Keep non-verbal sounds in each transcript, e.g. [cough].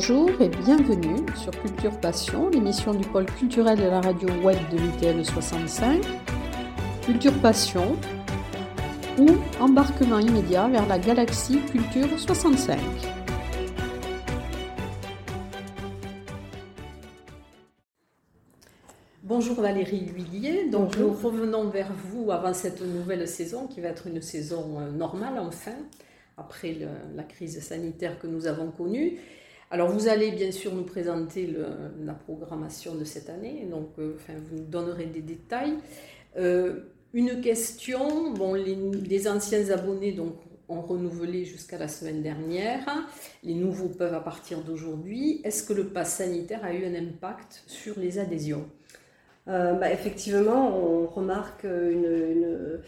Bonjour et bienvenue sur Culture Passion, l'émission du pôle culturel de la radio web de l'UTL 65. Culture Passion ou embarquement immédiat vers la galaxie Culture 65. Bonjour Valérie Huillier, donc nous revenons vers vous avant cette nouvelle saison qui va être une saison euh, normale enfin, après la crise sanitaire que nous avons connue. Alors vous allez bien sûr nous présenter la programmation de cette année, donc euh, enfin, vous nous donnerez des détails. Euh, une question, bon, les, anciens abonnés donc, ont renouvelé jusqu'à la semaine dernière, les nouveaux peuvent à partir d'aujourd'hui. Est-ce que le pass sanitaire a eu un impact sur les adhésions? Euh, bah, Effectivement, on remarque une, une,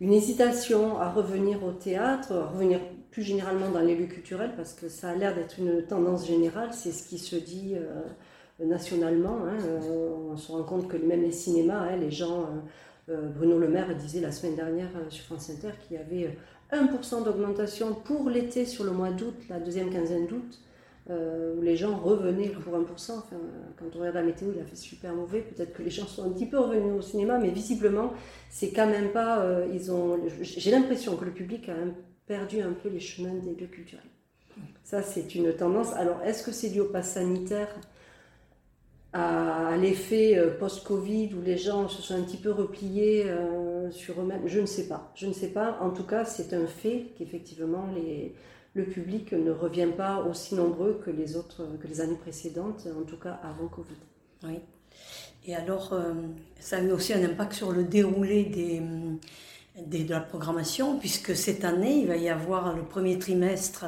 hésitation à revenir au théâtre, à revenir plus généralement dans les lieux culturels, parce que ça a l'air d'être une tendance générale, c'est ce qui se dit euh, nationalement. Hein. Euh, on se rend compte que même les cinémas, hein, les gens, euh, Bruno Le Maire disait la semaine dernière sur France Inter qu'il y avait 1% d'augmentation pour l'été sur le mois d'août, la deuxième quinzaine d'août. Où les gens revenaient pour 1%. Enfin, quand on regarde la météo, il a fait super mauvais. Peut-être que les gens sont un petit peu revenus au cinéma, mais visiblement, c'est quand même pas. ils ont. J'ai l'impression que le public a perdu un peu les chemins des lieux culturels. Ça, c'est une tendance. Alors, est-ce que c'est dû au pass sanitaire, à, l'effet euh, post-Covid, où les gens se sont un petit peu repliés euh, sur eux-mêmes? Je ne sais pas. Je ne sais pas. En tout cas, c'est un fait qu'effectivement, les, le public ne revient pas aussi nombreux que les autres, que les années précédentes, en tout cas avant Covid. Oui. Et alors, euh, ça a eu aussi un impact sur le déroulé des de la programmation, puisque cette année, il va y avoir le premier trimestre,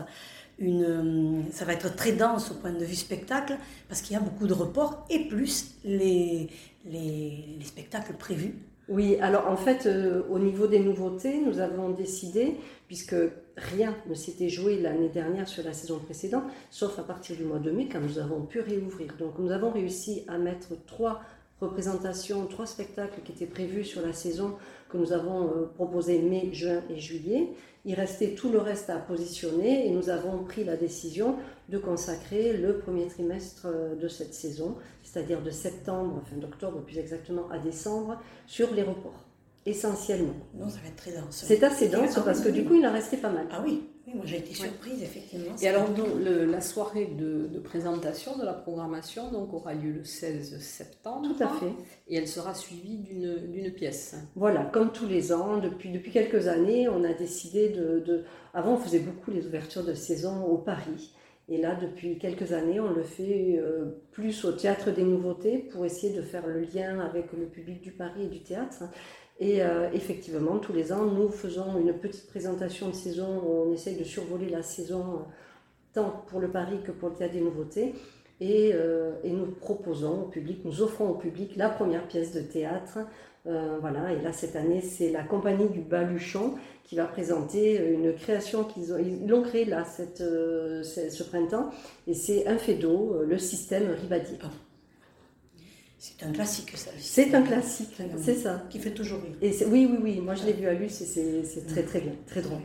une, ça va être très dense au point de vue spectacle, parce qu'il y a beaucoup de reports, et plus les, les, spectacles prévus. Oui, alors en fait, euh, au niveau des nouveautés, nous avons décidé, puisque rien ne s'était joué l'année dernière sur la saison précédente, sauf à partir du mois de mai, quand nous avons pu réouvrir. Donc nous avons réussi à mettre trois représentations, trois spectacles qui étaient prévus sur la saison que nous avons euh, proposé mai, juin et juillet. Il restait tout le reste à positionner et nous avons pris la décision de consacrer le premier trimestre euh, de cette saison, c'est-à-dire de septembre, enfin d'octobre plus exactement à décembre, sur les reports, essentiellement. Non, ça va être très dense. C'est assez dense parce que du coup il en restait pas mal. Ah oui, oui, moi j'ai été surprise, effectivement. Et alors, la soirée de, présentation de la programmation donc, aura lieu le 16 septembre. Tout à fait. Et elle sera suivie d'une pièce. Voilà, comme tous les ans, depuis, depuis quelques années, on a décidé de, Avant, on faisait beaucoup les ouvertures de saison au Paris. Et là, depuis quelques années, on le fait euh, plus au Théâtre des Nouveautés pour essayer de faire le lien avec le public du Paris et du théâtre. Et euh, effectivement, tous les ans, nous faisons une petite présentation de saison on essaye de survoler la saison euh, tant pour le Paris que pour le Théâtre des Nouveautés. Et, euh, et, nous proposons au public, nous offrons au public la première pièce de théâtre. voilà, et là cette année, c'est la compagnie du Baluchon qui va présenter une création qu'ils ont, créée là cette, ce printemps, et c'est un fait d'eau, le système Rivadi. C'est un classique, ça. C'est un classique, c'est ça. Qui fait toujours rire. Et oui, oui, oui. Moi, je l'ai vu à Luce et c'est très, très bien, très drôle.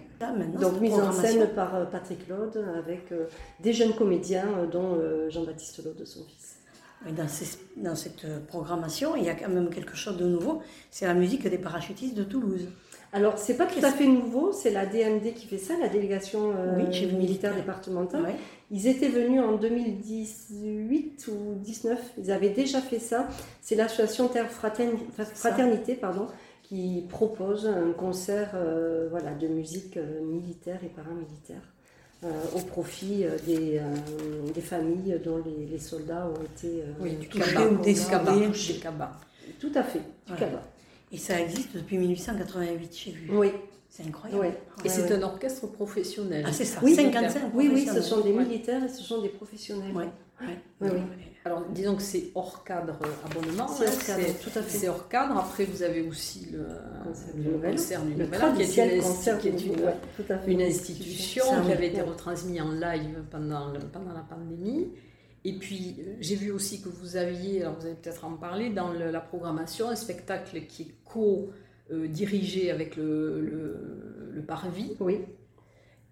Donc, mise en scène par euh, Patrick Laude avec euh, des jeunes comédiens, euh, dont Jean-Baptiste Laude, son fils. dans, dans, cette programmation, il y a quand même quelque chose de nouveau. C'est la musique des parachutistes de Toulouse. Alors, c'est pas tout à fait nouveau, c'est la DMD qui fait ça, la délégation euh, militaire départementale. Ils étaient venus en 2018 ou 19, ils avaient déjà fait ça. C'est l'association Terre Fraternité, pardon, qui propose un concert euh, voilà, de musique euh, militaire et paramilitaire. au profit des, des, familles dont les, soldats ont été oui, du touchés ou des cabas. Tout à fait, du cabas. Et ça existe depuis 1888, j'ai vu. Oui. C'est incroyable. Et c'est un orchestre professionnel. Ah, c'est ça. Oui, 55 oui, oui, ce sont des militaires et ce sont des professionnels. Oui. Oui, Alors, disons que c'est hors cadre abonnement. C'est hors cadre, tout à fait. C'est hors cadre. Après, vous avez aussi le concert du Nouvel An, qui est une, une institution qui avait été retransmise en live pendant, pendant la pandémie. Et puis, euh, j'ai vu aussi que vous aviez, alors vous allez peut-être en parler, dans la programmation, un spectacle qui est co-dirigé avec le, le, Parvis. Oui.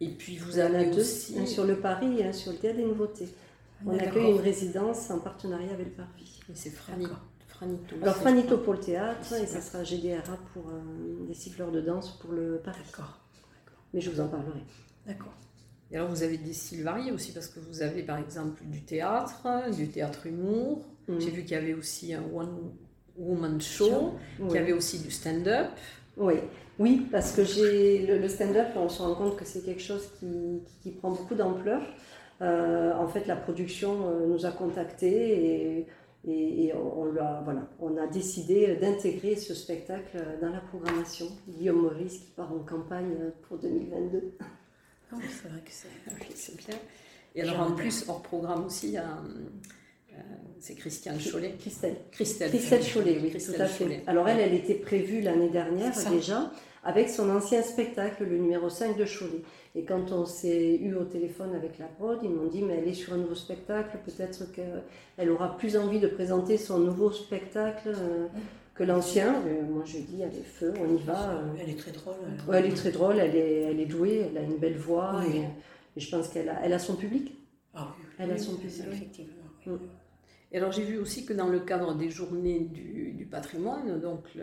Et puis, vous avez aussi... sur le Paris et sur le Théâtre des Nouveautés. On accueille une résidence en partenariat avec le Parvis. c'est Franito. Franito. Alors Franito pour le théâtre et ça sera GDRA pour des siffleurs de danse pour le Paris. D'accord. Mais je vous en parlerai. D'accord. Et alors vous avez des styles variés aussi parce que vous avez par exemple du théâtre, du théâtre humour. Mm. J'ai vu qu'il y avait aussi un one woman show, qu'il y avait aussi du stand-up. Oui, oui, parce que j'ai le, stand-up, on se rend compte que c'est quelque chose qui, qui, prend beaucoup d'ampleur. Euh, en fait, la production euh, nous a contactés et, et, on, a, voilà, on a décidé d'intégrer ce spectacle dans la programmation. Guillaume Maurice qui part en campagne pour 2022. Ah c'est vrai que c'est bien. Et alors en plus, hors programme aussi, il y a c'est Christiane Chollet. Christelle. Christelle, Christelle Chollet, oui, tout à fait. Alors elle, elle était prévue l'année dernière déjà, avec son ancien spectacle, le numéro 5 de Cholet. Et quand on s'est eu au téléphone avec la prod, ils m'ont dit, mais elle est sur un nouveau spectacle, peut-être qu'elle aura plus envie de présenter son nouveau spectacle euh, que l'ancien. Moi, je dis, allez, feu, on y va. Elle est très drôle. elle est très drôle, elle est, elle est douée, elle a une belle voix, et, je pense qu'elle a, elle a son public. Ah oui, elle a son public. Effectivement. Mm. Et alors j'ai vu aussi que dans le cadre des journées du, patrimoine, donc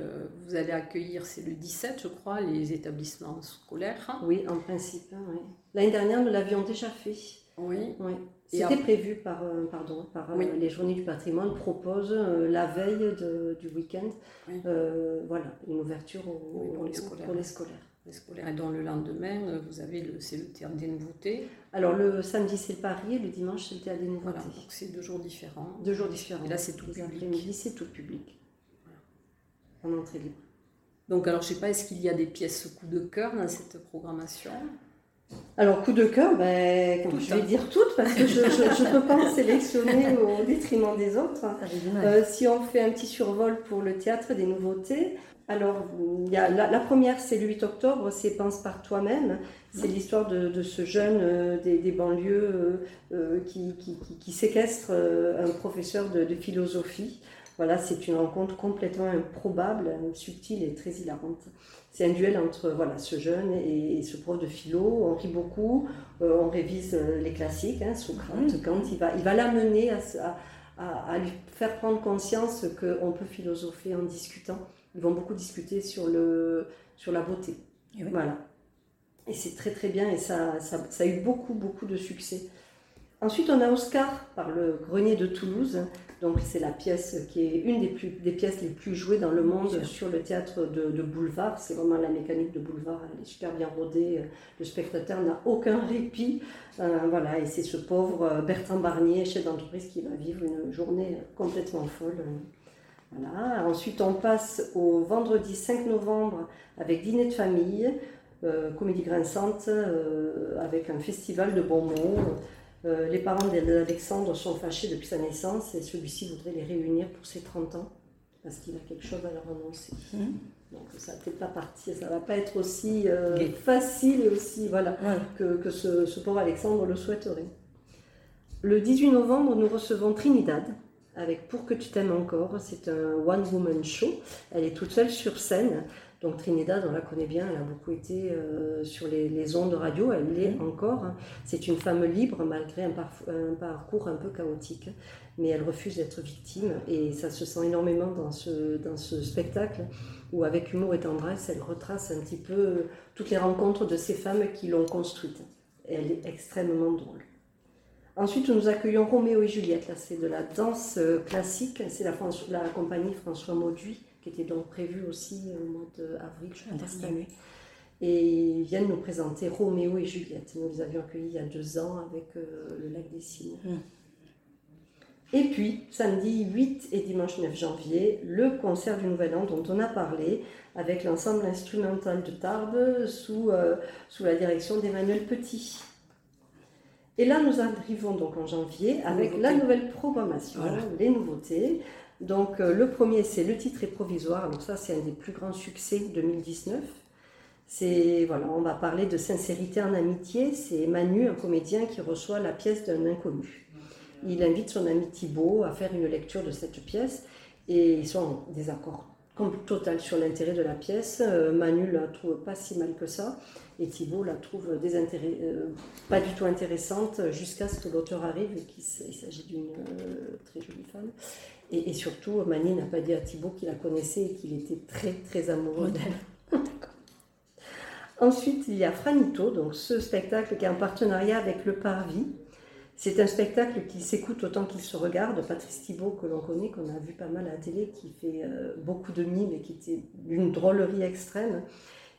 vous allez accueillir, c'est le 17 je crois, les établissements scolaires. Oui, en principe. Hein, oui. L'année dernière, nous l'avions déjà fait. Oui. oui. C'était prévu par, euh, pardon, par euh, les journées du patrimoine, propose euh, la veille du week-end, voilà, une ouverture pour les scolaires scolaires. Et dans le lendemain, euh, vous avez le, c'est le théâtre des nouveautés. Alors le samedi c'est le Paris et le dimanche c'est le théâtre des nouveautés. Voilà, donc c'est deux jours différents. Deux jours différents. Et là c'est tout public. c'est tout public. Voilà. En entrée libre. Donc alors je sais pas, est-ce qu'il y a des pièces coup de cœur dans cette programmation? Alors, coup de cœur, ben, je vais dire toutes parce que je ne [laughs] peux pas en sélectionner au détriment des autres. Euh, si on fait un petit survol pour le théâtre des nouveautés, alors, il y a, la, première, c'est le 8 octobre, c'est Pense par toi-même. C'est l'histoire de, ce jeune euh, des, banlieues euh, euh, qui, séquestre un professeur de, philosophie. Voilà, c'est une rencontre complètement improbable, subtile et très hilarante. C'est un duel entre voilà, ce jeune et, ce prof de philo. On rit beaucoup, on révise les classiques, hein, Socrate, mmh. Kant. Il va, il va l'amener à, à, lui faire prendre conscience qu'on peut philosopher en discutant ils vont beaucoup discuter sur, le, sur la beauté. Et Voilà. Et c'est très très bien et ça, ça, a eu beaucoup beaucoup de succès. Ensuite, on a Oscar par le Grenier de Toulouse. Donc, c'est la pièce qui est une des, plus, des pièces les plus jouées dans le monde sur le théâtre de, boulevard. C'est vraiment la mécanique de boulevard. Elle est super bien rodée. Le spectateur n'a aucun répit. Euh, voilà, et c'est ce pauvre euh, Bertrand Barnier, chef d'entreprise, qui va vivre une journée complètement folle. Ensuite, on passe au vendredi 5 novembre avec dîner de famille, euh, comédie grinçante, euh, avec un festival de bons mots. Euh, les parents d'Alexandre sont fâchés depuis sa naissance et celui-ci voudrait les réunir pour ses 30 ans parce qu'il a quelque chose à leur annoncer. Mmh. Donc ça ne pas partir, ça ne va pas être aussi facile et aussi voilà, que, ce, ce pauvre Alexandre le souhaiterait. Le 18 novembre, nous recevons Trinidad, avec Pour que tu t'aimes encore. C'est un one-woman show. Elle est toute seule sur scène. Donc Trinidad, on la connaît bien, elle a beaucoup été euh, sur les, ondes de radio, elle l'est mhm. encore. C'est une femme libre malgré un, parcours un peu chaotique, mais elle refuse d'être victime et ça se sent énormément dans ce, dans ce spectacle où avec humour et tendresse, elle retrace un petit peu toutes les rencontres de ces femmes qui l'ont construite. elle est extrêmement drôle. Ensuite, nous accueillons Roméo et Juliette. Là, c'est de la danse euh, classique. C'est la, la, compagnie François Mauduit, qui était donc prévue aussi au mois d'avril, je crois, cette année. Et ils viennent nous présenter Roméo et Juliette. Nous les avions accueillis il y a deux ans avec euh, le lac des Cygnes. Hum. Et puis, samedi 8 et dimanche 9 janvier, le concert du Nouvel An dont on a parlé avec l'ensemble instrumental de Tarbes sous, euh, sous la direction d'Emmanuel Petit. Et là, nous arrivons donc en janvier avec la nouvelle programmation, les nouveautés. Donc, euh, le premier, c'est Le titre est provisoire. Donc, ça, c'est un des plus grands succès 2019. C'est, voilà, on va parler de sincérité en amitié. C'est Manu, un comédien, qui reçoit la pièce d'un inconnu. Il invite son ami Thibault à faire une lecture de cette pièce et ils sont en désaccord total sur l'intérêt de la pièce. Manu la trouve pas si mal que ça. Et Thibault la trouve pas du tout intéressante jusqu'à ce que l'auteur arrive et qu'il s'agit d'une très jolie femme. Et, surtout, Mani n'a pas dit à Thibault qu'il la connaissait et qu'il était très très amoureux d'elle. [laughs] Ensuite, il y a Franito, donc ce spectacle qui est en partenariat avec le Parvis. C'est un spectacle qui s'écoute autant qu'il se regarde. Patrice Thibault, que l'on connaît, qu'on a vu pas mal à la télé, qui fait euh, beaucoup de mimes et qui était d'une drôlerie extrême,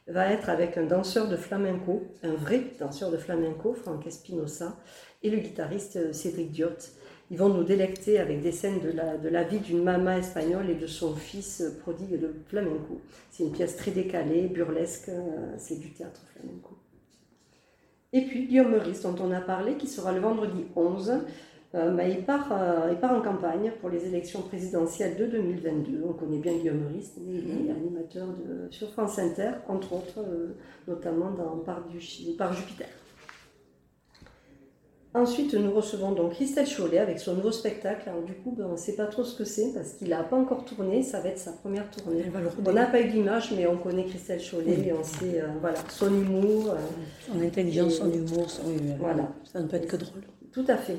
va être avec un danseur de flamenco, un vrai danseur de flamenco, Franck Espinosa, et le guitariste euh, Cédric Diot. Ils vont nous délecter avec des scènes de la, de la vie d'une maman espagnole et de son fils prodigue de flamenco. C'est une pièce très décalée, burlesque, euh, c'est du théâtre flamenco. Et puis Guillaume Meurice, dont on a parlé, qui sera le vendredi 11. Euh, bah, il, part, euh, il, part, en campagne pour les élections présidentielles de 2022. On connaît bien Guillaume Meurice, il est mhm. animateur de, sur France Inter, entre autres, notamment dans Par, du, Par Jupiter. Ensuite, nous recevons donc Christelle Chollet avec son nouveau spectacle. Alors, du coup, ben, on ne sait pas trop ce que c'est parce qu'il n'a pas encore tourné. Ça va être sa première tournée. On n'a pas eu d'image, mais on connaît Christelle Chollet et on sait euh, voilà, son humour. Euh, son intelligence, son humour, son... voilà. ça ne peut être que drôle. Tout à fait.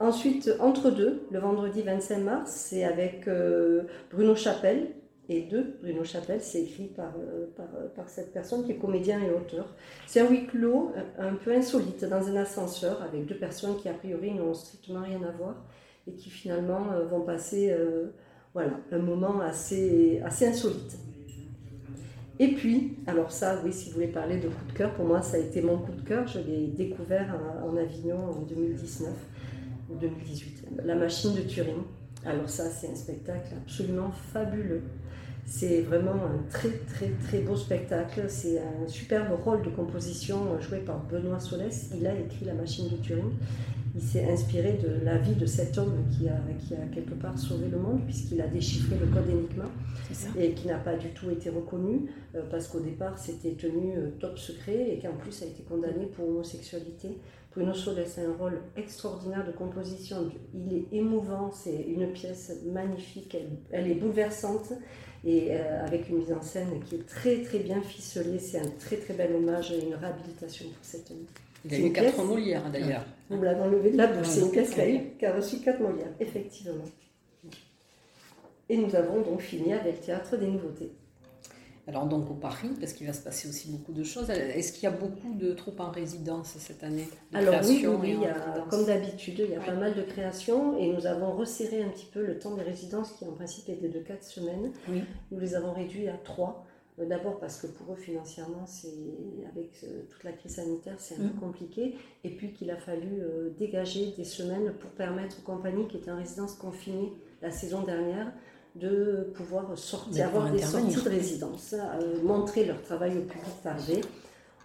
Ensuite, Entre deux, le vendredi 25 mars, c'est avec euh, Bruno Chapelle, et deux, Bruno Chapelle, c'est écrit par, euh, euh, par, cette personne qui est comédien et auteur. C'est un huis clos euh, un peu insolite dans un ascenseur avec deux personnes qui a priori n'ont strictement rien à voir et qui finalement vont passer voilà, un moment assez, assez insolite. Et puis, alors ça, oui, si vous voulez parler de coup de cœur, pour moi, ça a été mon coup de cœur. Je l'ai découvert en Avignon en 2019 ou 2018. La machine de Turing. Alors ça, c'est un spectacle absolument fabuleux. C'est vraiment un très très très beau spectacle. C'est un superbe rôle de composition joué par Benoît Solès. Il a écrit La machine de Turing. Il s'est inspiré de la vie de cet homme qui a, qui a quelque part sauvé le monde, puisqu'il a déchiffré le code Enigma et qui n'a pas du tout été reconnu, euh, parce qu'au départ c'était tenu euh, top secret et qu'en plus a été condamné pour homosexualité. Bruno Solès a un rôle extraordinaire de composition. Il est émouvant, c'est une pièce magnifique, elle est bouleversante et euh, avec une mise en scène qui est très très bien ficelée. C'est un très très bel hommage et une réhabilitation pour cet homme. Il a eu quatre Molières d'ailleurs. Me l'avez enlevé de la bouche. C'est une pièce qui a, reçu quatre Molières, effectivement. Et nous avons donc fini avec le théâtre des nouveautés. Alors donc au Paris, parce qu'il va se passer aussi beaucoup de choses. Est-ce qu'il y a beaucoup de troupes en résidence cette année? Alors oui, oui, comme d'habitude, il y a pas mal de créations et nous avons resserré un petit peu le temps des résidences qui en principe était de 4 semaines. Nous les avons réduits à 3. Euh, d'abord parce que pour eux financièrement, c'est avec euh, toute la crise sanitaire, c'est un peu mm. compliqué. Et puis qu'il a fallu euh, dégager des semaines pour permettre aux compagnies qui étaient en résidence confinée la saison dernière de pouvoir sortir, avoir des sorties de résidence, euh, montrer leur travail au public tardé.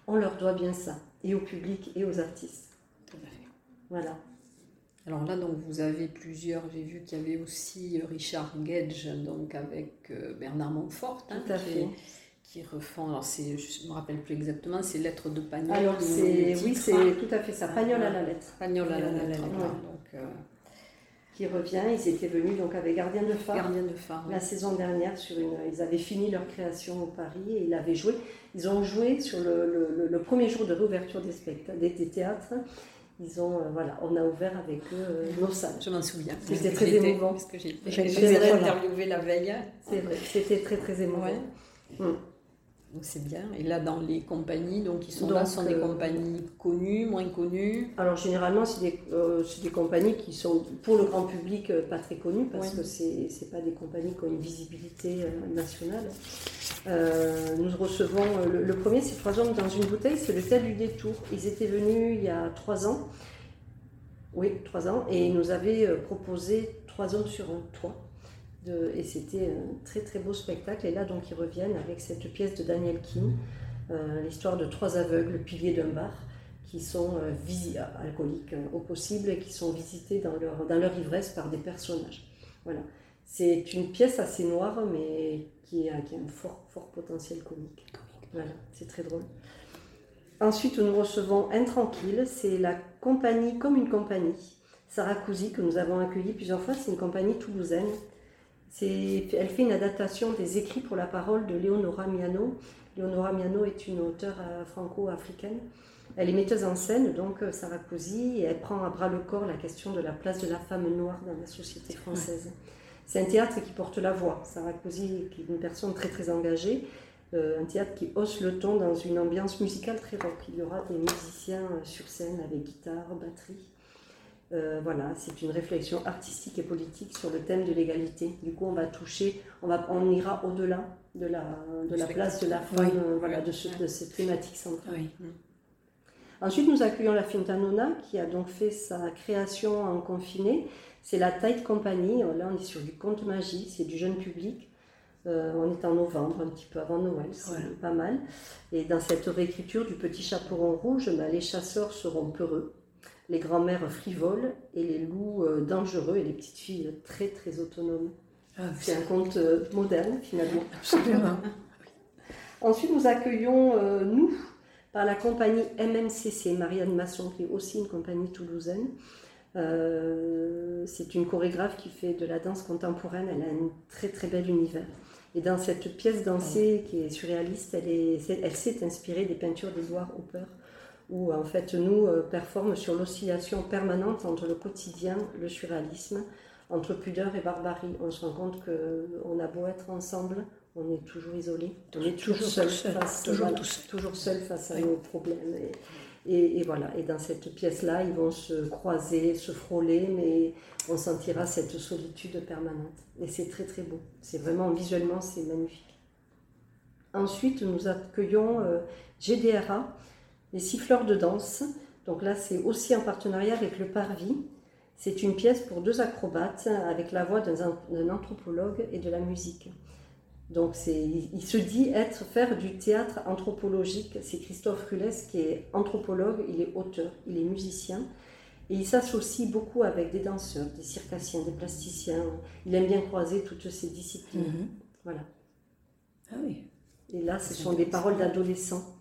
On leur doit bien ça, et au public et aux artistes. Tout à fait. Voilà. Alors là, donc, vous avez plusieurs, j'ai vu qu'il y avait aussi Richard Gage, donc avec euh, Bernard Montfort, hein, tout à qui, fait. qui refont, alors je ne me rappelle plus exactement, c'est Lettres de Pagnol. Alors c'est, oui, c'est tout à fait ça, Pagnol à la lettre. Pagnol à la lettre, donc qui revient. Ils étaient venus donc avec Gardien de phare, Gardien de phare la saison dernière. Sur une, ils avaient fini leur création au Paris et ils avaient joué. Ils ont joué sur le, le, premier jour de réouverture des spectacles, des, théâtres. Ils ont, euh, voilà, on a ouvert avec eux euh, nos salles. Je m'en souviens. C'était très émouvant. Parce que j'ai interviewé la veille. C'est vrai, c'était très très émouvant. Hum. Donc c'est bien. Et là, dans les compagnies, donc ils sont là, sont des euh, compagnies connues, moins connues Alors généralement, c'est des, euh, des, compagnies qui sont pour le grand public euh, pas très connues parce que ce n'est pas des compagnies qui ont une visibilité nationale. nous recevons le, premier, c'est Trois hommes dans une bouteille, c'est le tel du détour. Ils étaient venus il y a trois ans. Oui, trois ans. Et ils nous avaient proposé Trois hommes sur un toit et c'était un très très beau spectacle. Et là, donc, ils reviennent avec cette pièce de Daniel Kim, euh, l'histoire de trois aveugles, piliers d'un bar, qui sont euh, alcooliques euh, au possible et qui sont visités dans leur, dans leur ivresse par des personnages. Voilà. C'est une pièce assez noire, mais qui a, qui a un fort, fort potentiel comique. Voilà, c'est très drôle. Ensuite, nous recevons Intranquille, c'est la compagnie comme une compagnie, Sarah Cousy, que nous avons accueillie plusieurs fois. C'est une compagnie toulousaine Elle fait une adaptation des écrits pour la parole de Leonora Miano. Leonora Miano est une auteure franco-africaine. Elle est metteuse en scène, donc Sarah Cousy, et elle prend à bras le corps la question de la place de la femme noire dans la société française. C'est un théâtre qui porte la voix. Sarah Cousy qui est une personne très très engagée, euh, un théâtre qui hausse le ton dans une ambiance musicale très rock. Il y aura des musiciens euh, sur scène avec guitare, batterie. Euh, voilà, c'est une réflexion artistique et politique sur le thème de l'égalité. Du coup, on va toucher, on, va, on ira au-delà de la, de la place de la femme, voilà, de, de, cette thématique centrale. Ensuite, nous accueillons la Fintanona qui a donc fait sa création en confiné. C'est la Tight Company. Là, on est sur du conte magie, c'est du jeune public. Euh, on est en novembre, un petit peu avant Noël, c'est pas mal. Et dans cette réécriture du Petit Chaperon Rouge, bah, les chasseurs seront peureux, les grands-mères frivoles et les loups euh, dangereux et les petites filles très très autonomes. Ah, c'est un conte euh, moderne finalement. Absolument. [laughs] Ensuite, nous accueillons, nous, par la compagnie MMCC, Marianne Masson, qui est aussi une compagnie toulousaine. c'est une chorégraphe qui fait de la danse contemporaine. Elle a un très très bel univers. Et dans cette pièce dansée qui est surréaliste, elle s'est inspirée des peintures d'Edouard Hopper, où en fait nous euh, performe sur l'oscillation permanente entre le quotidien, le surréalisme, entre pudeur et barbarie. On se rend compte qu'on a beau être ensemble, on est toujours isolé, on est toujours, seul, face, toujours, toujours seul face à nos problèmes. Et, voilà, et dans cette pièce-là, ils vont se croiser, se frôler, mais on sentira cette solitude permanente. Et c'est très très beau. C'est vraiment, visuellement, c'est magnifique. Ensuite, nous accueillons euh, GDRA, les siffleurs de danse. Donc là, c'est aussi en partenariat avec le Parvis. C'est une pièce pour deux acrobates avec la voix d'un anthropologue et de la musique. Donc il se dit être faire du théâtre anthropologique. C'est Christophe Rules qui est anthropologue, il est auteur, il est musicien. Et il s'associe beaucoup avec des danseurs, des circassiens, des plasticiens. Il aime bien croiser toutes ces disciplines. Mhm. Voilà. Ah oui. Et là, ce sont des paroles d'adolescents.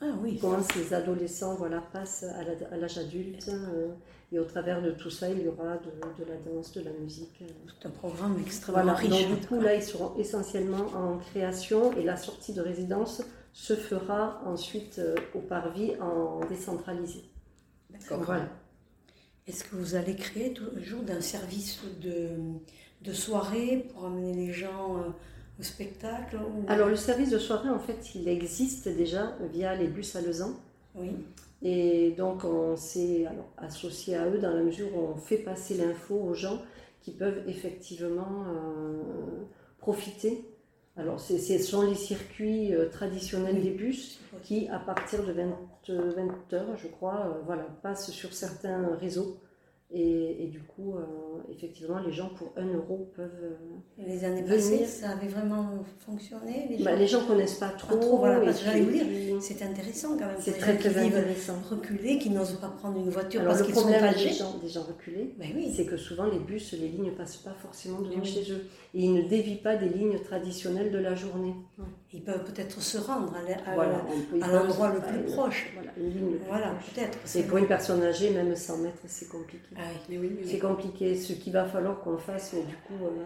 Ah oui. Comment ces adolescents voilà, passent à l'âge adulte. Euh, et au travers de tout ça, il y aura de, la danse, de la musique. C'est un programme extrêmement riche. Donc, du coup, là, ils seront essentiellement en création et la sortie de résidence se fera ensuite euh, au parvis en décentralisé. D'accord. Voilà. Est-ce que vous allez créer toujours d'un service de, de soirée pour amener les gens euh, au spectacle Alors, le service de soirée, en fait, il existe déjà via les bus à Lausanne. Oui. Et donc, on s'est associé à eux dans la mesure où on fait passer l'info aux gens qui peuvent effectivement euh, profiter. Alors, ce sont les circuits euh, traditionnels des bus qui, à partir de 20, 20 heures, je crois, euh, voilà, passent sur certains réseaux et, du coup, euh, effectivement, les gens pour 1 euro peuvent. Euh, les années passées, ça avait vraiment fonctionné Les bah, gens, ne connaissent pas trop. voilà, parce que j'allais vous dire, c'est intéressant quand même. C'est très, très intéressant. Reculés, qui n'osent pas prendre une voiture parce qu'ils sont âgés. Des gens, des gens reculés, ben oui. c'est que souvent les bus, les lignes ne passent pas forcément devant chez eux. Et ils ne dévient pas des lignes traditionnelles de la journée. Ils peuvent peut-être se rendre à, l'endroit le plus proche. Voilà, peut-être. Et pour une personne âgée, même 100 mètres, c'est compliqué. Ah c'est compliqué. Ce qu'il va falloir qu'on fasse, mais du coup, euh,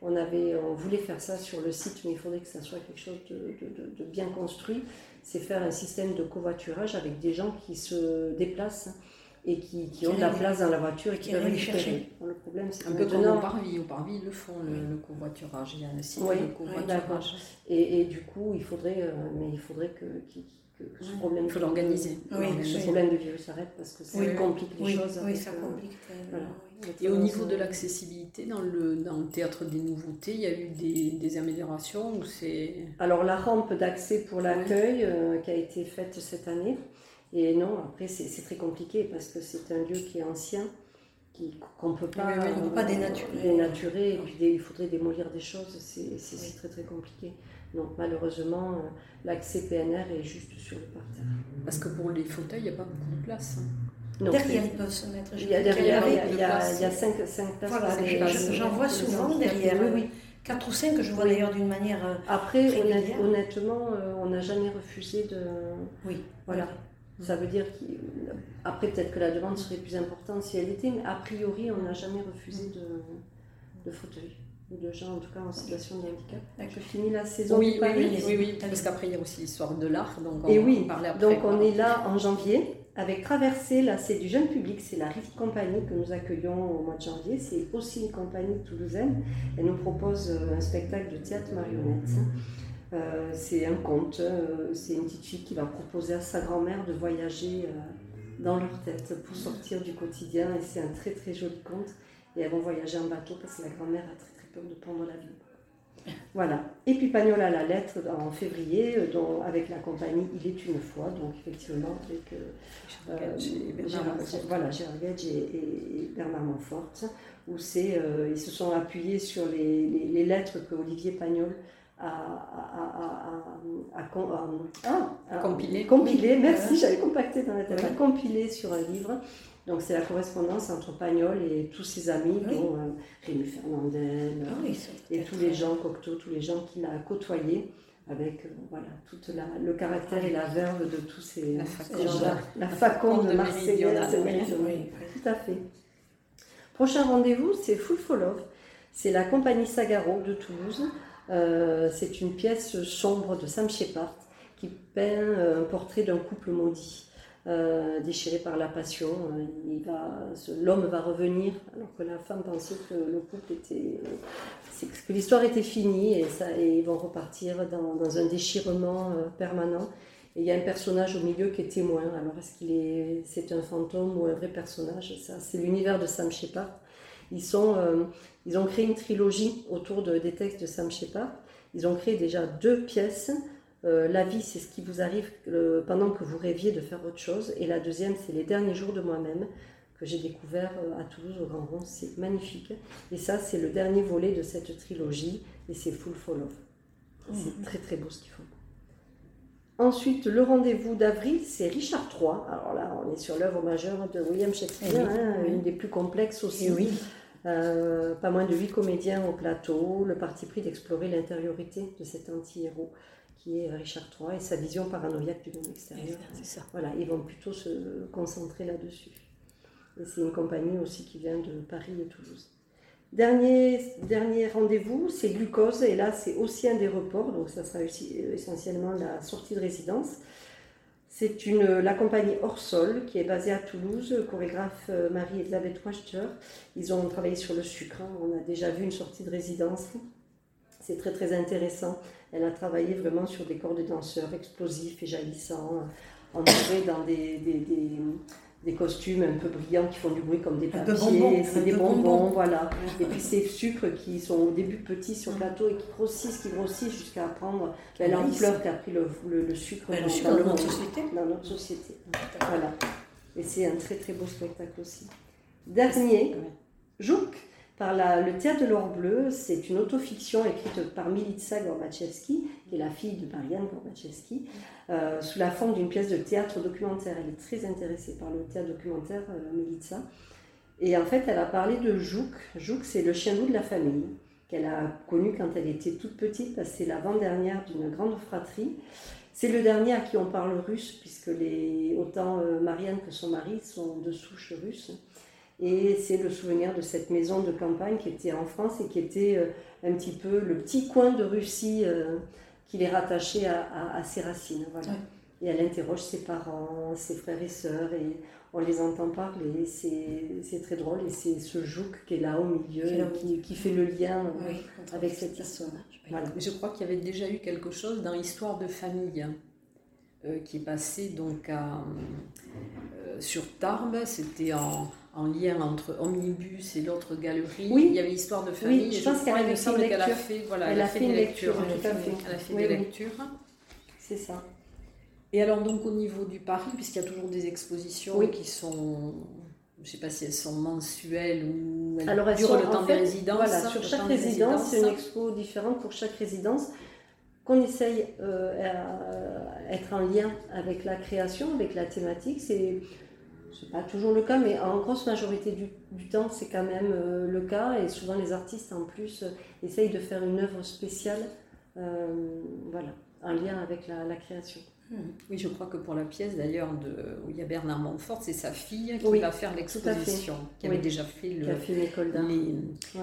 on, avait, on voulait faire ça sur le site, mais il faudrait que ça soit quelque chose de, bien construit. C'est faire un système de covoiturage avec des gens qui se déplacent et qui, ont de la place dans la voiture et qui, peuvent les chercher. le problème, c'est un peu comme au Parvis. Au Parvis, ils le font, le, covoiturage. Il y a un site de covoiturage. Et, et, du coup, il faudrait, euh, mais il faudrait que, ce problème. Il faut l'organiser. Oui, ce problème de virus s'arrête parce que ça complique les choses. Oui, ça complique. Et au niveau de l'accessibilité, dans le, dans le théâtre des nouveautés, il y a eu des, des améliorations ou c'est... Alors la rampe d'accès pour l'accueil euh, qui a été faite cette année. Et non, après c'est très compliqué parce que c'est un lieu qui est ancien, qu'on ne peut pas, pas dénaturer. dénaturer et puis il faudrait démolir des choses, c'est très très compliqué. Donc malheureusement, euh, l'accès PNR est juste sur le parterre. Parce que pour les fauteuils, il n'y a pas beaucoup de place. Hein. derrière, ils peuvent se mettre. Il y a derrière, il y a, il y a, cinq, cinq places. Voilà, J'en vois souvent derrière. Oui, oui. 4 ou 5 que je vois d'ailleurs d'une manière. Euh, Après, honnêtement, euh, on n'a jamais refusé de. Oui. Voilà. Ça veut dire qu'après, peut-être que la demande serait plus importante si elle était, mais a priori, on n'a jamais refusé de, de fauteuil. de gens en tout cas en situation de handicap. Je finis la saison oui, Oui, oui, oui, parce qu'après il y a aussi l'histoire de l'art, donc on Et oui, après, donc on est là en janvier avec Traversée, là c'est du jeune public, c'est la Rive Compagnie que nous accueillons au mois de janvier, c'est aussi une compagnie toulousaine, elle nous propose euh, un spectacle de théâtre marionnette. Euh, c'est un conte, euh, c'est une petite fille qui va proposer à sa grand-mère de voyager dans leur tête pour sortir du quotidien et c'est un très très joli conte et elles vont voyager en bateau parce que la grand-mère a très très peur de prendre l'avion. Voilà. Et puis Pagnola la lettre en février, euh, dont, avec la compagnie Il est une fois, donc effectivement avec euh, euh Gérard, voilà, Gérard Gage et, Bernard Montfort, où c'est, euh, ils se sont appuyés sur les, les, lettres que Olivier Pagnol a, ah, compilé. compilé. Merci, j'avais compacté dans la tête, a compilé sur un livre donc c'est la correspondance entre Pagnol et tous ses amis, dont euh, Rémi Fernandel ah et tous les gens, Cocteau, tous les gens qu'il a côtoyés, avec euh, voilà, tout le caractère et la verve de tous ces, gens-là. La faconde de Marseillaise, tout à fait. Prochain rendez-vous, c'est Full for Love. C'est la compagnie Sagaro de Toulouse. Euh, c'est une pièce sombre de Sam Shepard qui peint un portrait d'un couple maudit. Euh, déchiré par la passion. Euh, l'homme va revenir alors que la femme pensait que le couple était, que l'histoire était finie et, ils vont repartir dans, un déchirement euh, permanent. Il y a un personnage au milieu qui est témoin. Alors est-ce qu'il est, c'est un fantôme ou un vrai personnage? Ça, c'est l'univers de Sam Shepard. Ils sont, ils ont créé une trilogie autour de, des textes de Sam Shepard. Ils ont créé déjà deux pièces euh, la vie, c'est ce qui vous arrive euh, pendant que vous rêviez de faire autre chose. Et la deuxième, c'est les derniers jours de moi-même que j'ai découvert euh, à Toulouse au Grand Rond. C'est magnifique. Et ça, c'est le dernier volet de cette trilogie. Et c'est Full for Love. C'est mhm. très très beau ce qu'ils font. Ensuite, le rendez-vous d'avril, c'est Richard III. Alors là, on est sur l'œuvre majeure de William Shakespeare, eh hein, une des plus complexes aussi. Eh oui. pas moins de huit comédiens au plateau, le parti pris d'explorer l'intériorité de cet anti-héros qui est Richard III et sa vision paranoïaque du monde extérieur. Ça. Voilà, ils vont plutôt se concentrer là-dessus. Et c'est une compagnie aussi qui vient de Paris et Toulouse. Dernier, dernier rendez-vous, c'est Glucose, et là c'est aussi un des reports, donc ça sera aussi, euh, essentiellement la sortie de résidence. C'est une, la compagnie Orsol qui est basée à Toulouse, chorégraphe euh, Marie-Elisabeth Wachter. Ils ont travaillé sur le sucre, hein. on a déjà vu une sortie de résidence. C'est très très intéressant. Elle a travaillé vraiment sur des corps de danseurs explosifs et jaillissants, entourés dans des, costumes un peu brillants qui font du bruit comme des papiers. C'est des bonbons, voilà. Et puis ces sucres qui sont au début petits sur le plateau et qui grossissent, qui grossissent jusqu'à prendre ben, l'ampleur qu'a pris le, le, sucre, ben, dans, notre société. Dans notre société. Voilà. Et c'est un très très beau spectacle aussi. Dernier, Jouk le Théâtre de l'Or Bleu. C'est une autofiction écrite par Militsa Gorbachevski, qui est la fille de Marianne Gorbachevski, euh, sous la forme d'une pièce de théâtre documentaire. Elle est très intéressée par le théâtre documentaire, euh, Militsa. Et en fait, elle a parlé de Jouk. Jouk, c'est le chien loup de la famille, qu'elle a connu quand elle était toute petite, parce que c'est l'avant-dernière d'une grande fratrie. C'est le dernier à qui on parle russe, puisque autant euh, Marianne que son mari sont de souche russe. Et c'est le souvenir de cette maison de campagne qui était en France et qui était euh, un petit peu le petit coin de Russie euh, qui les rattachait à, ses racines. Voilà. Et elle interroge ses parents, ses frères et sœurs, et on les entend parler. C'est très drôle. Et c'est ce jouk qui est là au milieu, qui, qui, fait le lien avec cette histoire. Voilà. Je crois qu'il y avait déjà eu quelque chose dans Histoire de famille. Euh, qui est passé donc à, sur Tarbes, c'était en, en lien entre Omnibus et l'autre galerie. Oui. Il y avait Histoire de famille. Oui, je, pense qu'elle a, fait, voilà, elle, a fait, une lecture. tout à fait. Elle a fait des lectures. C'est ça. Et alors donc au niveau du Paris, puisqu'il y a toujours des expositions qui sont, je ne sais pas si elles sont mensuelles ou elles alors, durent le temps des résidences. Voilà, sur chaque résidence, c'est une expo différente pour chaque résidence qu'on essaye euh, à être en lien avec la création, avec la thématique. C'est n'est pas toujours le cas, mais en grosse majorité du, temps, c'est quand même euh, le cas. Et souvent, les artistes, en plus, euh, essayent de faire une œuvre spéciale, euh, voilà, en lien avec la, création. Oui, je crois que pour la pièce d'ailleurs où il y a Bernard Montfort, c'est sa fille qui va faire l'exposition, qui avait déjà fait, le,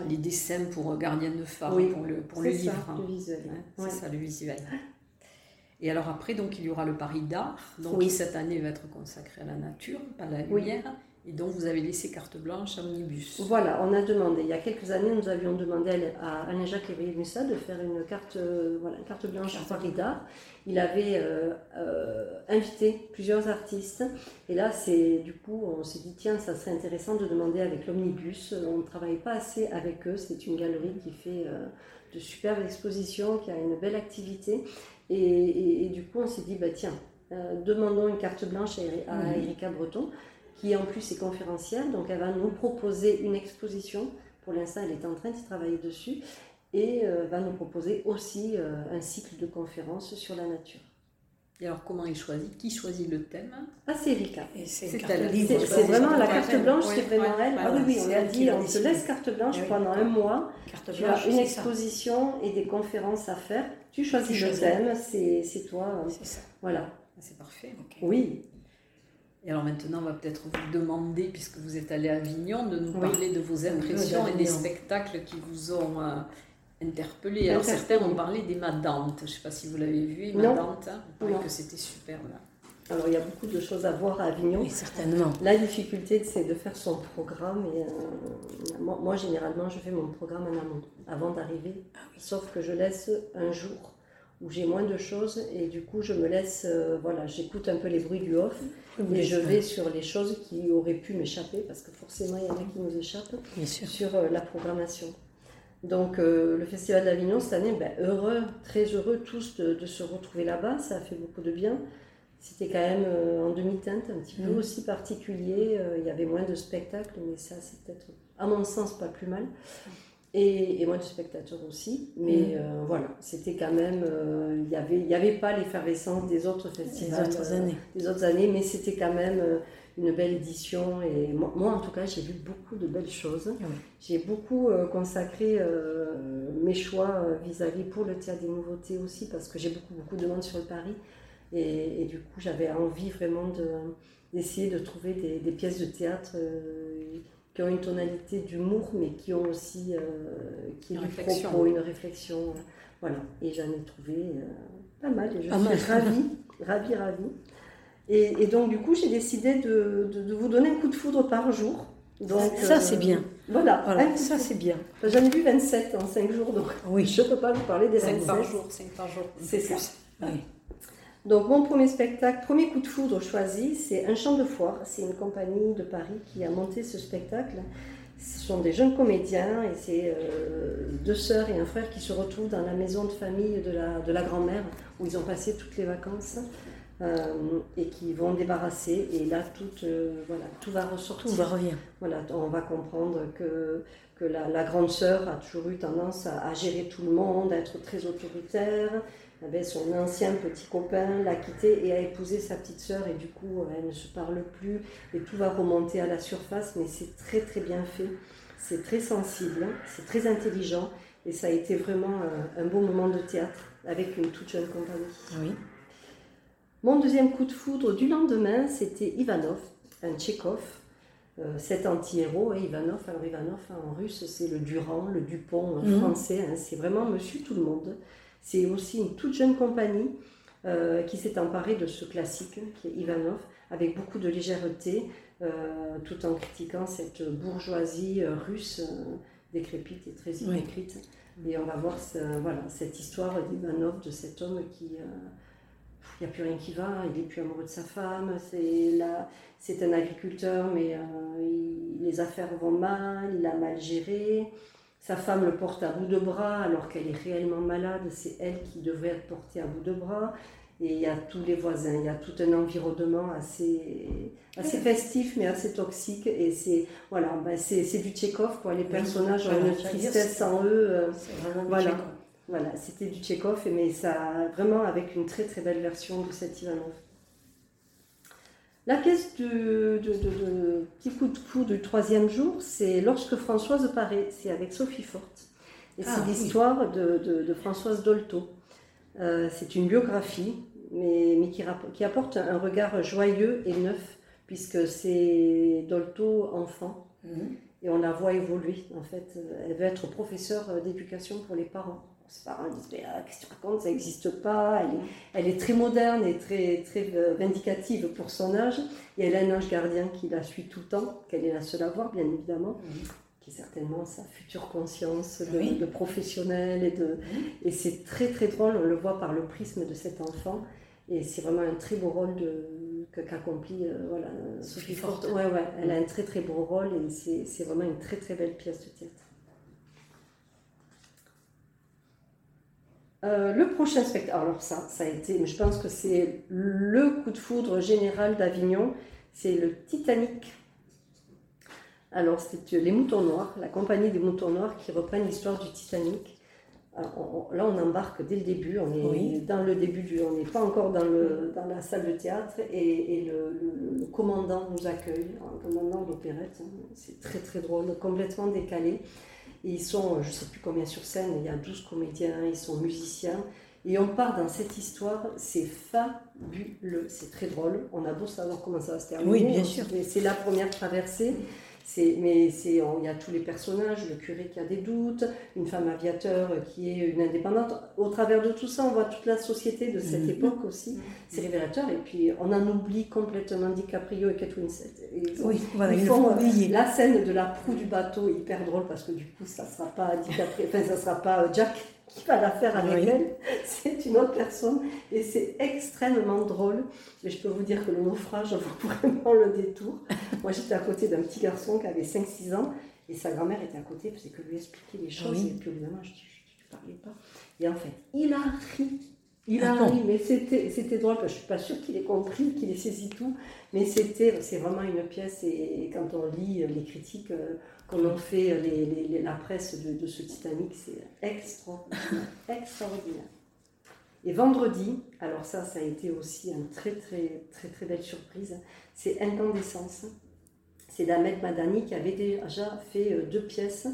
les, dessins pour Gardien de phare, pour le, pour le livre. C'est ça, le visuel. Et alors après, donc il y aura le Paris d'art, donc qui cette année va être consacré à la nature, pas à la lumière. Et donc vous avez laissé carte blanche à Omnibus. Voilà, on a demandé. Il y a quelques années, nous avions demandé à Alain-Jacques Mussa de faire une carte, euh, voilà, carte blanche à Paris d'art. Il avait euh, euh, invité plusieurs artistes. Et là, c'est du coup, on s'est dit, tiens, ça serait intéressant de demander avec l'Omnibus. On ne travaille pas assez avec eux. C'est une galerie qui fait de superbes expositions, qui a une belle activité. Et, du coup, on s'est dit, bah, tiens, demandons une carte blanche à, à Erika Breton qui en plus est conférencière, donc elle va nous proposer une exposition. Pour l'instant, elle est en train de travailler dessus et euh, va nous proposer aussi euh, un cycle de conférences sur la nature. Et alors, comment il choisit? Qui choisit le thème? Ah, c'est Erika. C'est vraiment la carte blanche, c'est vraiment elle. ah oui, oui, on a dit, on se laisse carte blanche pendant un mois. Carte tu as une exposition et des conférences à faire. Tu choisis le thème, c'est toi. C'est ça. Voilà. Ah, c'est parfait. Oui. Et alors maintenant, on va peut-être vous demander, puisque vous êtes allé à Avignon, de nous parler de vos impressions et des spectacles qui vous ont euh, interpellé. Alors certains ont parlé d'Emma Dante. Je ne sais pas si vous l'avez vu, Emma Dante. Hein. que c'était super là. Alors il y a beaucoup de choses à voir à Avignon. Oui, certainement. La difficulté, c'est de faire son programme. Et, euh, moi, généralement, je fais mon programme en amont, avant d'arriver. Ah Sauf que je laisse un jour où j'ai moins de choses et du coup je me laisse, euh, voilà, j'écoute un peu les bruits du off et je vais sur les choses qui auraient pu m'échapper parce que forcément il y en a qui nous échappent sur euh, la programmation. Donc euh, le Festival d'Avignon cette année, ben, heureux, très heureux tous de, se retrouver là-bas, ça a fait beaucoup de bien. C'était quand même en demi-teinte, un petit peu mm. aussi particulier, il y avait moins de spectacles, mais ça c'est peut-être à mon sens pas plus mal et, moi de spectateurs aussi. Mais mm. euh, voilà, c'était quand même, euh, il n'y y avait pas l'effervescence des autres festivals, des autres années, des autres années mais c'était quand même euh, une belle édition. Et moi, en tout cas, j'ai vu beaucoup de belles choses. Ah j'ai beaucoup consacré mes choix vis-à-vis pour le théâtre des nouveautés aussi, parce que j'ai beaucoup, beaucoup de monde sur le Paris. Et, du coup, j'avais envie vraiment d'essayer de, trouver des, des, pièces de théâtre qui ont une tonalité d'humour, mais qui ont aussi euh, qui une, réflexion. Propos, une réflexion. Voilà, et j'en ai trouvé euh, pas mal, et je suis ravie, ravie, ravie. Et, donc, du coup, j'ai décidé de, de, vous donner un coup de foudre par jour. Donc, ça, c'est bien. Voilà, ça, c'est bien. J'en ai vu 27 en 5 jours, donc oui. je ne peux pas vous parler des 5 par jour. 5 par jour. C'est ça. Oui. Donc mon premier spectacle, premier coup de foudre choisi, c'est Un chant de foire. C'est une compagnie de Paris qui a monté ce spectacle. Ce sont des jeunes comédiens et c'est euh, deux sœurs et un frère qui se retrouvent dans la maison de famille de la, de la grand-mère où ils ont passé toutes les vacances euh, et qui vont débarrasser. Et là, tout, euh, voilà, tout va ressortir. Tout va revenir. Voilà, on va comprendre que, que la, grande sœur a toujours eu tendance à, à, gérer tout le monde, à être très autoritaire, avait son ancien petit copain, l'a quitté et a épousé sa petite sœur et du coup elle ne se parle plus et tout va remonter à la surface mais c'est très très bien fait, c'est très sensible, c'est très intelligent et ça a été vraiment un, beau moment de théâtre avec une toute jeune compagnie. Oui. Mon deuxième coup de foudre du lendemain c'était Ivanov, un Tchékov, euh, cet anti-héros, et Ivanov, alors Ivanov en russe c'est le Durand, le Dupont en mhm. français, hein, c'est vraiment monsieur tout le monde. C'est aussi une toute jeune compagnie euh, qui s'est emparée de ce classique, qui est Ivanov, avec beaucoup de légèreté, euh, tout en critiquant cette bourgeoisie euh, russe décrépite et très écrite. Et on va voir voilà, cette histoire d'Ivanov, de cet homme qui... il n'y a plus rien qui va, il n'est plus amoureux de sa femme, c'est un agriculteur, mais les affaires vont mal, il a mal géré, sa femme le porte à bout de bras alors qu'elle est réellement malade, c'est elle qui devrait être portée à bout de bras. Et il y a tous les voisins, il y a tout un environnement assez, assez festif mais assez toxique. Et c'est voilà, ben c'est, du Tchékov, quoi. les personnages ont une tristesse en eux. Euh, voilà, voilà, c'était du Tchékov, mais ça vraiment avec une très très belle version de cet Ivanov. La pièce de, petit coup de cou du troisième jour, c'est Lorsque Françoise paraît, c'est avec Sophie Forte. Et c'est ah, l'histoire de, Françoise Dolto. Euh, c'est une biographie mais, mais qui, qui apporte un regard joyeux et neuf, puisque c'est Dolto enfant. Mhm. Et on la voit évoluer, en fait. Elle veut être professeure d'éducation pour les parents. Ses parents disent Mais ah, qu'est-ce que tu racontes? Ça n'existe pas. Elle est, elle est, très moderne et très, très euh, vindicative pour son âge. Et elle a un ange gardien qui la suit tout le temps, qu'elle est la seule à voir, bien évidemment. Mhm certainement sa future conscience de, professionnel. Et, de, et c'est très très drôle, on le voit par le prisme de cet enfant. Et c'est vraiment un très beau rôle qu'accomplit euh, voilà, Sophie Forte. Ouais, ouais, elle a un très très beau rôle et c'est vraiment une très très belle pièce de théâtre. Euh, le prochain spectacle, alors ça, ça a été, mais je pense que c'est le coup de foudre général d'Avignon, c'est le Titanic alors, c'est Les Moutons Noirs, la compagnie des Moutons Noirs qui reprennent l'histoire du Titanic. là, on embarque dès le début, on est dans le début du. On n'est pas encore dans, le, dans la salle de théâtre et, le, commandant nous accueille, un commandant d'opérette. Hein. c'est très très drôle, complètement décalé. Ils sont, je ne sais plus combien sur scène, il y a 12 comédiens, ils sont musiciens. Et on part dans cette histoire, c'est fabuleux, c'est très drôle. On a beau savoir comment ça va se terminer. Oui, bien sûr. C'est la première traversée mais c'est, il y a tous les personnages, le curé qui a des doutes, une femme aviateur qui est une indépendante. Au travers de tout ça, on voit toute la société de cette mhm. époque aussi. C'est révélateur. Et puis, on en oublie complètement DiCaprio et Kate Winslet. oui, voilà, ils font euh, la scène de la proue du bateau hyper drôle parce que du coup, ça ne sera pas DiCaprio, enfin, ça sera pas euh, Jack qui va la faire avec elle, [laughs] c'est une autre personne et c'est extrêmement drôle. Et je peux vous dire que le naufrage vaut [laughs] vraiment le détour. Moi j'étais à côté d'un petit garçon qui avait 5-6 ans et sa grand-mère était à côté, c'est que lui expliquer les choses et puis évidemment je dis, je ne parlais pas. Et en fait, il a ri. Il a ri, mais c'était drôle, parce que je ne suis pas sûre qu'il ait compris, qu'il ait saisi tout, mais c'est vraiment une pièce, et, quand on lit les critiques, euh, qu'on en fait les, la presse de, ce Titanic, c'est [laughs] extraordinaire. Et vendredi, alors ça, ça a été aussi une très très très très belle surprise, c'est Incandescence. C'est d'Ahmed Madani qui avait déjà fait euh, deux pièces.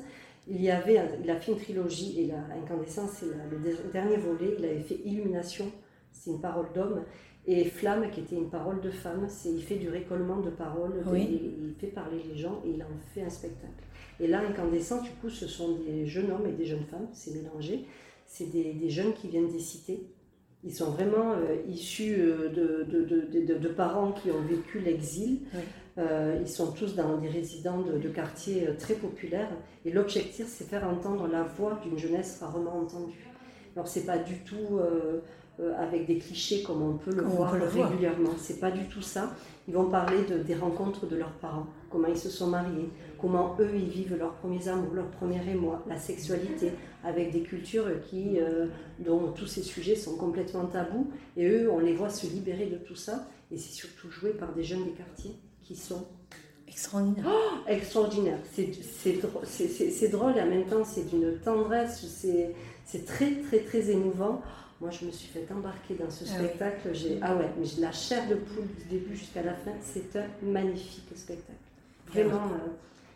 Il, y avait, il a trilogie et la Incandescence, c'est le dernier volet. Il avait fait Illumination, c'est une parole d'homme. Et Flamme, qui était une parole de femme, c'est il fait du récollement de paroles, il, fait parler les gens et il en fait un spectacle. Et là, Incandescent, du coup, ce sont des jeunes hommes et des jeunes femmes, c'est mélangé. C'est des, jeunes qui viennent des cités. Ils sont vraiment euh, issus euh, de, de, parents qui ont vécu l'exil. Euh, ils sont tous dans des résidents de, quartiers très populaires. Et l'objectif, c'est faire entendre la voix d'une jeunesse rarement entendue. Alors, c'est pas du tout avec des clichés comme on peut le voir régulièrement. C'est pas du tout ça. Ils vont parler de, des rencontres de leurs parents, comment ils se sont mariés, comment eux ils vivent leurs premiers amours, leurs premiers émois, la sexualité, avec des cultures qui, euh, dont tous ces sujets sont complètement tabous. Et eux, on les voit se libérer de tout ça. Et c'est surtout joué par des jeunes des quartiers qui sont extraordinaires. Oh, extraordinaire. C'est drôle et en même temps c'est d'une tendresse, c'est très très très émouvant. Moi, je me suis fait embarquer dans ce ah spectacle. J'ai, ah ouais, mais j'ai la chair de poule du début jusqu'à la fin. C'est un magnifique spectacle. Vraiment, euh,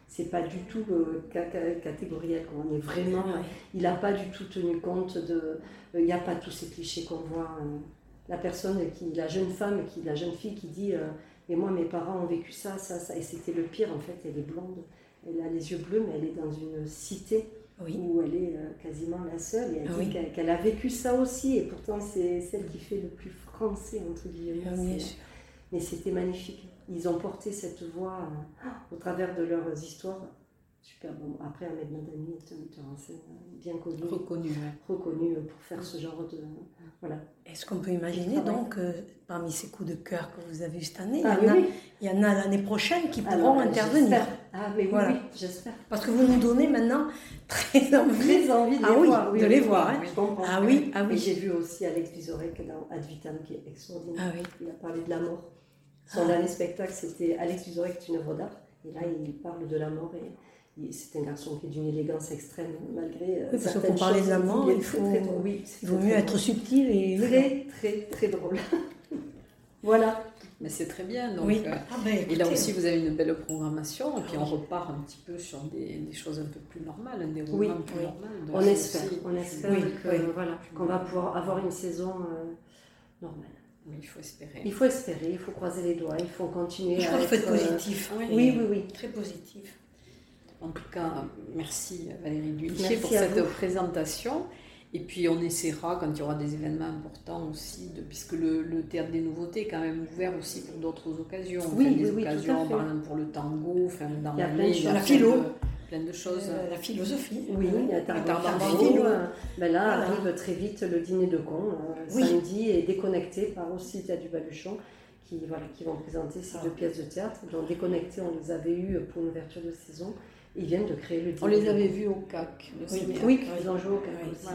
c'est pas du tout euh, catégoriel. On est vraiment, il n'a pas du tout tenu compte de. Euh, il n'y a pas tous ces clichés qu'on voit. la personne qui, la jeune femme, qui, la jeune fille qui dit, mais moi, mes parents ont vécu ça, ça, ça, et c'était le pire. En fait, elle est blonde, elle a les yeux bleus, mais elle est dans une cité où elle est euh, quasiment la seule. Et elle dit qu'elle a vécu ça aussi, et pourtant c'est celle qui fait le plus français, entre guillemets. Ah mais c'était magnifique. Ils ont porté cette voix euh, au travers de leurs histoires. Super bon. Après, Ahmed Madani est un metteur en scène euh, bien connu. Reconnu. Reconnu pour faire ce genre de. Voilà. Est-ce qu'on peut imaginer donc, parmi ces coups de cœur que vous avez eu cette année, ah il, y en a, il y en a l'année prochaine qui pourront intervenir Ah, mais oui, j'espère. Parce que vous nous donnez maintenant [laughs] très envie, très envie de ah les oui, voir. de les voir. Hein. Ah oui, ah oui. j'ai vu aussi Alex Vizorek dans Ad Vitam qui est extraordinaire. Ah oui. Il a parlé de la mort. Son dernier spectacle, c'était Alex Vizorek, une œuvre d'art. Et là, il parle de la mort et c'est un garçon qui est d'une élégance extrême malgré euh, oui, parce qu'on parlait de la mort, il, faut, oui, il vaut mieux être subtil et très très très drôle. [laughs] voilà. Mais c'est très bien. Donc, oui. Euh, ah ben, et là aussi, vous avez une belle programmation. Et puis, on repart un petit peu sur des, des choses un peu plus normales, un déroulement oui, plus normal. on espère, on espère qu'on voilà, qu'on va pouvoir avoir une saison euh, normale. Oui, il faut espérer. Il faut espérer, il faut croiser les doigts, il faut continuer Je à crois qu'il faut être, euh, positif. Oui, oui, oui. Très positif. En tout cas, merci Valérie Merci pour cette vous. présentation. Et puis on essaiera, quand il y aura des événements importants aussi, de, puisque le, le théâtre des nouveautés est quand même ouvert aussi pour d'autres occasions. Oui, Enfin, des oui, oui, tout à occasions, par exemple pour le tango, enfin, dans Il y a plein de choses. il La philo. Plein de choses. Euh, la philosophie. Oui, il y a Philo. Philo. euh, Ben là Voilà. arrive très vite le dîner de con, euh, Oui. samedi, et déconnecté par aussi il a du Baluchon qui, voilà, qui vont présenter ces Ah. deux pièces de théâtre. Donc déconnecté, on les avait eues pour une ouverture de saison. Ils viennent de créer le. On les avait vus au CAC. le Oui. Oui, ils ont joué au CAC Oui.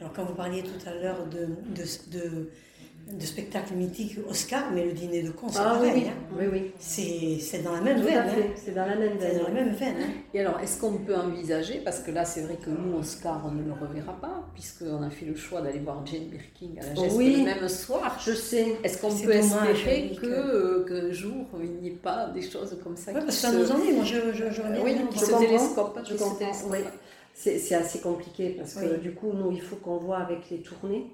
Alors quand vous parliez tout à l'heure de, de, de, de spectacle mythique Oscar, mais le dîner de con, c'est Ah oui, oui, hein. oui, oui. C'est c'est dans la même Tout veine. hein. c'est dans la même veine. dans la même veine. hein. Et alors, est-ce qu'on peut envisager, parce que là, c'est vrai que nous, Oscar, on ne le reverra pas, puisqu'on a fait le choix d'aller voir Jane Birkin à la geste Oui. le même soir. Je sais. Est-ce qu'on peut espérer oui, que, euh, qu'un jour, il n'y ait pas des choses comme ça qui parce que ça nous ennuie. Moi, je, je, je Oui, qui se télescope. je comprends, oui. C'est assez compliqué parce que Oui. du coup, nous, il faut qu'on voit avec les tournées.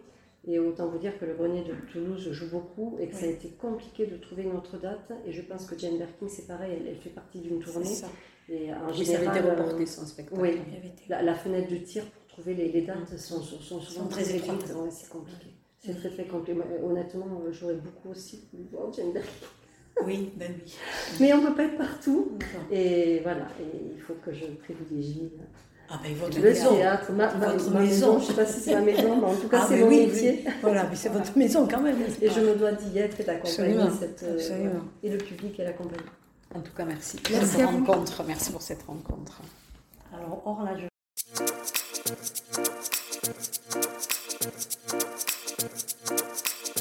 Et autant vous dire que le grenier de Toulouse joue beaucoup et que ça a été compliqué de trouver une autre date. Et je pense que Jane Birkin, c'est pareil, elle, elle fait partie d'une tournée. C'est ça. Et en Oui, ça avait général, été euh, reporté son spectacle. oui. Avait la, la fenêtre de tir pour trouver les, les dates sont, sont, sont souvent très réduites. Ouais, c'est compliqué. C'est très très compliqué. Euh, Honnêtement, euh, j'aurais beaucoup aussi voulu voir Jane Birkin. Oui, ben oui. [laughs] Mais on ne peut pas être partout. Et voilà, et il faut que je privilégie Ah ben votre le maison. théâtre, ma, ma- Votre ma maison. Je ne sais pas si c'est ma maison, mais en tout cas, Ah, c'est mon oui, métier. Voilà, mais c'est votre maison quand même. Et je me dois d'y être et d'accompagner cette, euh, voilà. et le public et la compagnie. En tout cas, merci. Merci pour cette rencontre. Merci pour cette rencontre. Alors, hors je